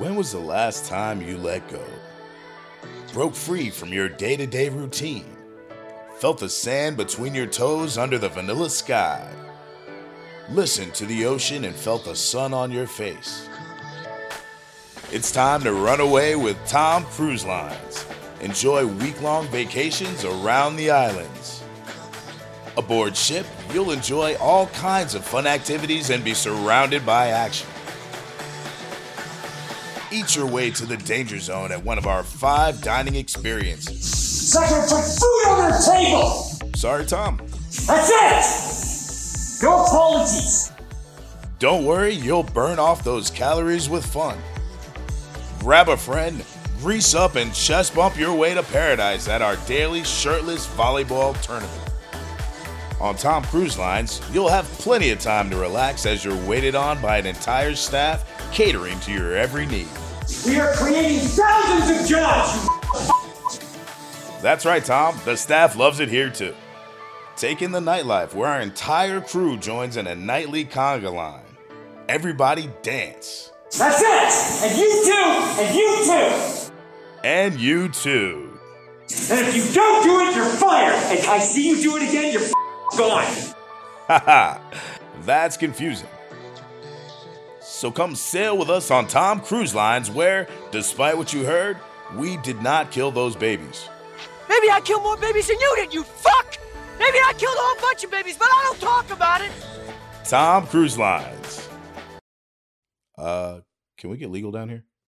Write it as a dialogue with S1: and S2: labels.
S1: When was the last time you let go? Broke free from your day to day routine? Felt the sand between your toes under the vanilla sky? Listened to the ocean and felt the sun on your face? It's time to run away with Tom Cruise Lines. Enjoy week long vacations around the islands. Aboard ship, you'll enjoy all kinds of fun activities and be surrounded by action. Eat your way to the danger zone at one of our five dining experiences.
S2: Second, put food on the table!
S1: Sorry, Tom.
S2: That's it! No apologies!
S1: Don't worry, you'll burn off those calories with fun. Grab a friend, grease up, and chest bump your way to paradise at our daily shirtless volleyball tournament. On Tom Cruise Lines, you'll have plenty of time to relax as you're waited on by an entire staff catering to your every need.
S2: We are creating thousands of jobs!
S1: That's right, Tom. The staff loves it here too. Take in the nightlife where our entire crew joins in a nightly conga line. Everybody dance.
S2: That's it! And you too! And you too!
S1: And you too.
S2: And if you don't do it, you're fired! And I see you do it again, you're gone!
S1: Haha, that's confusing. So come sail with us on Tom Cruise Lines, where, despite what you heard, we did not kill those babies.
S3: Maybe I killed more babies than you did, you fuck! Maybe I killed a whole bunch of babies, but I don't talk about it!
S1: Tom Cruise Lines. Uh, can we get legal down here?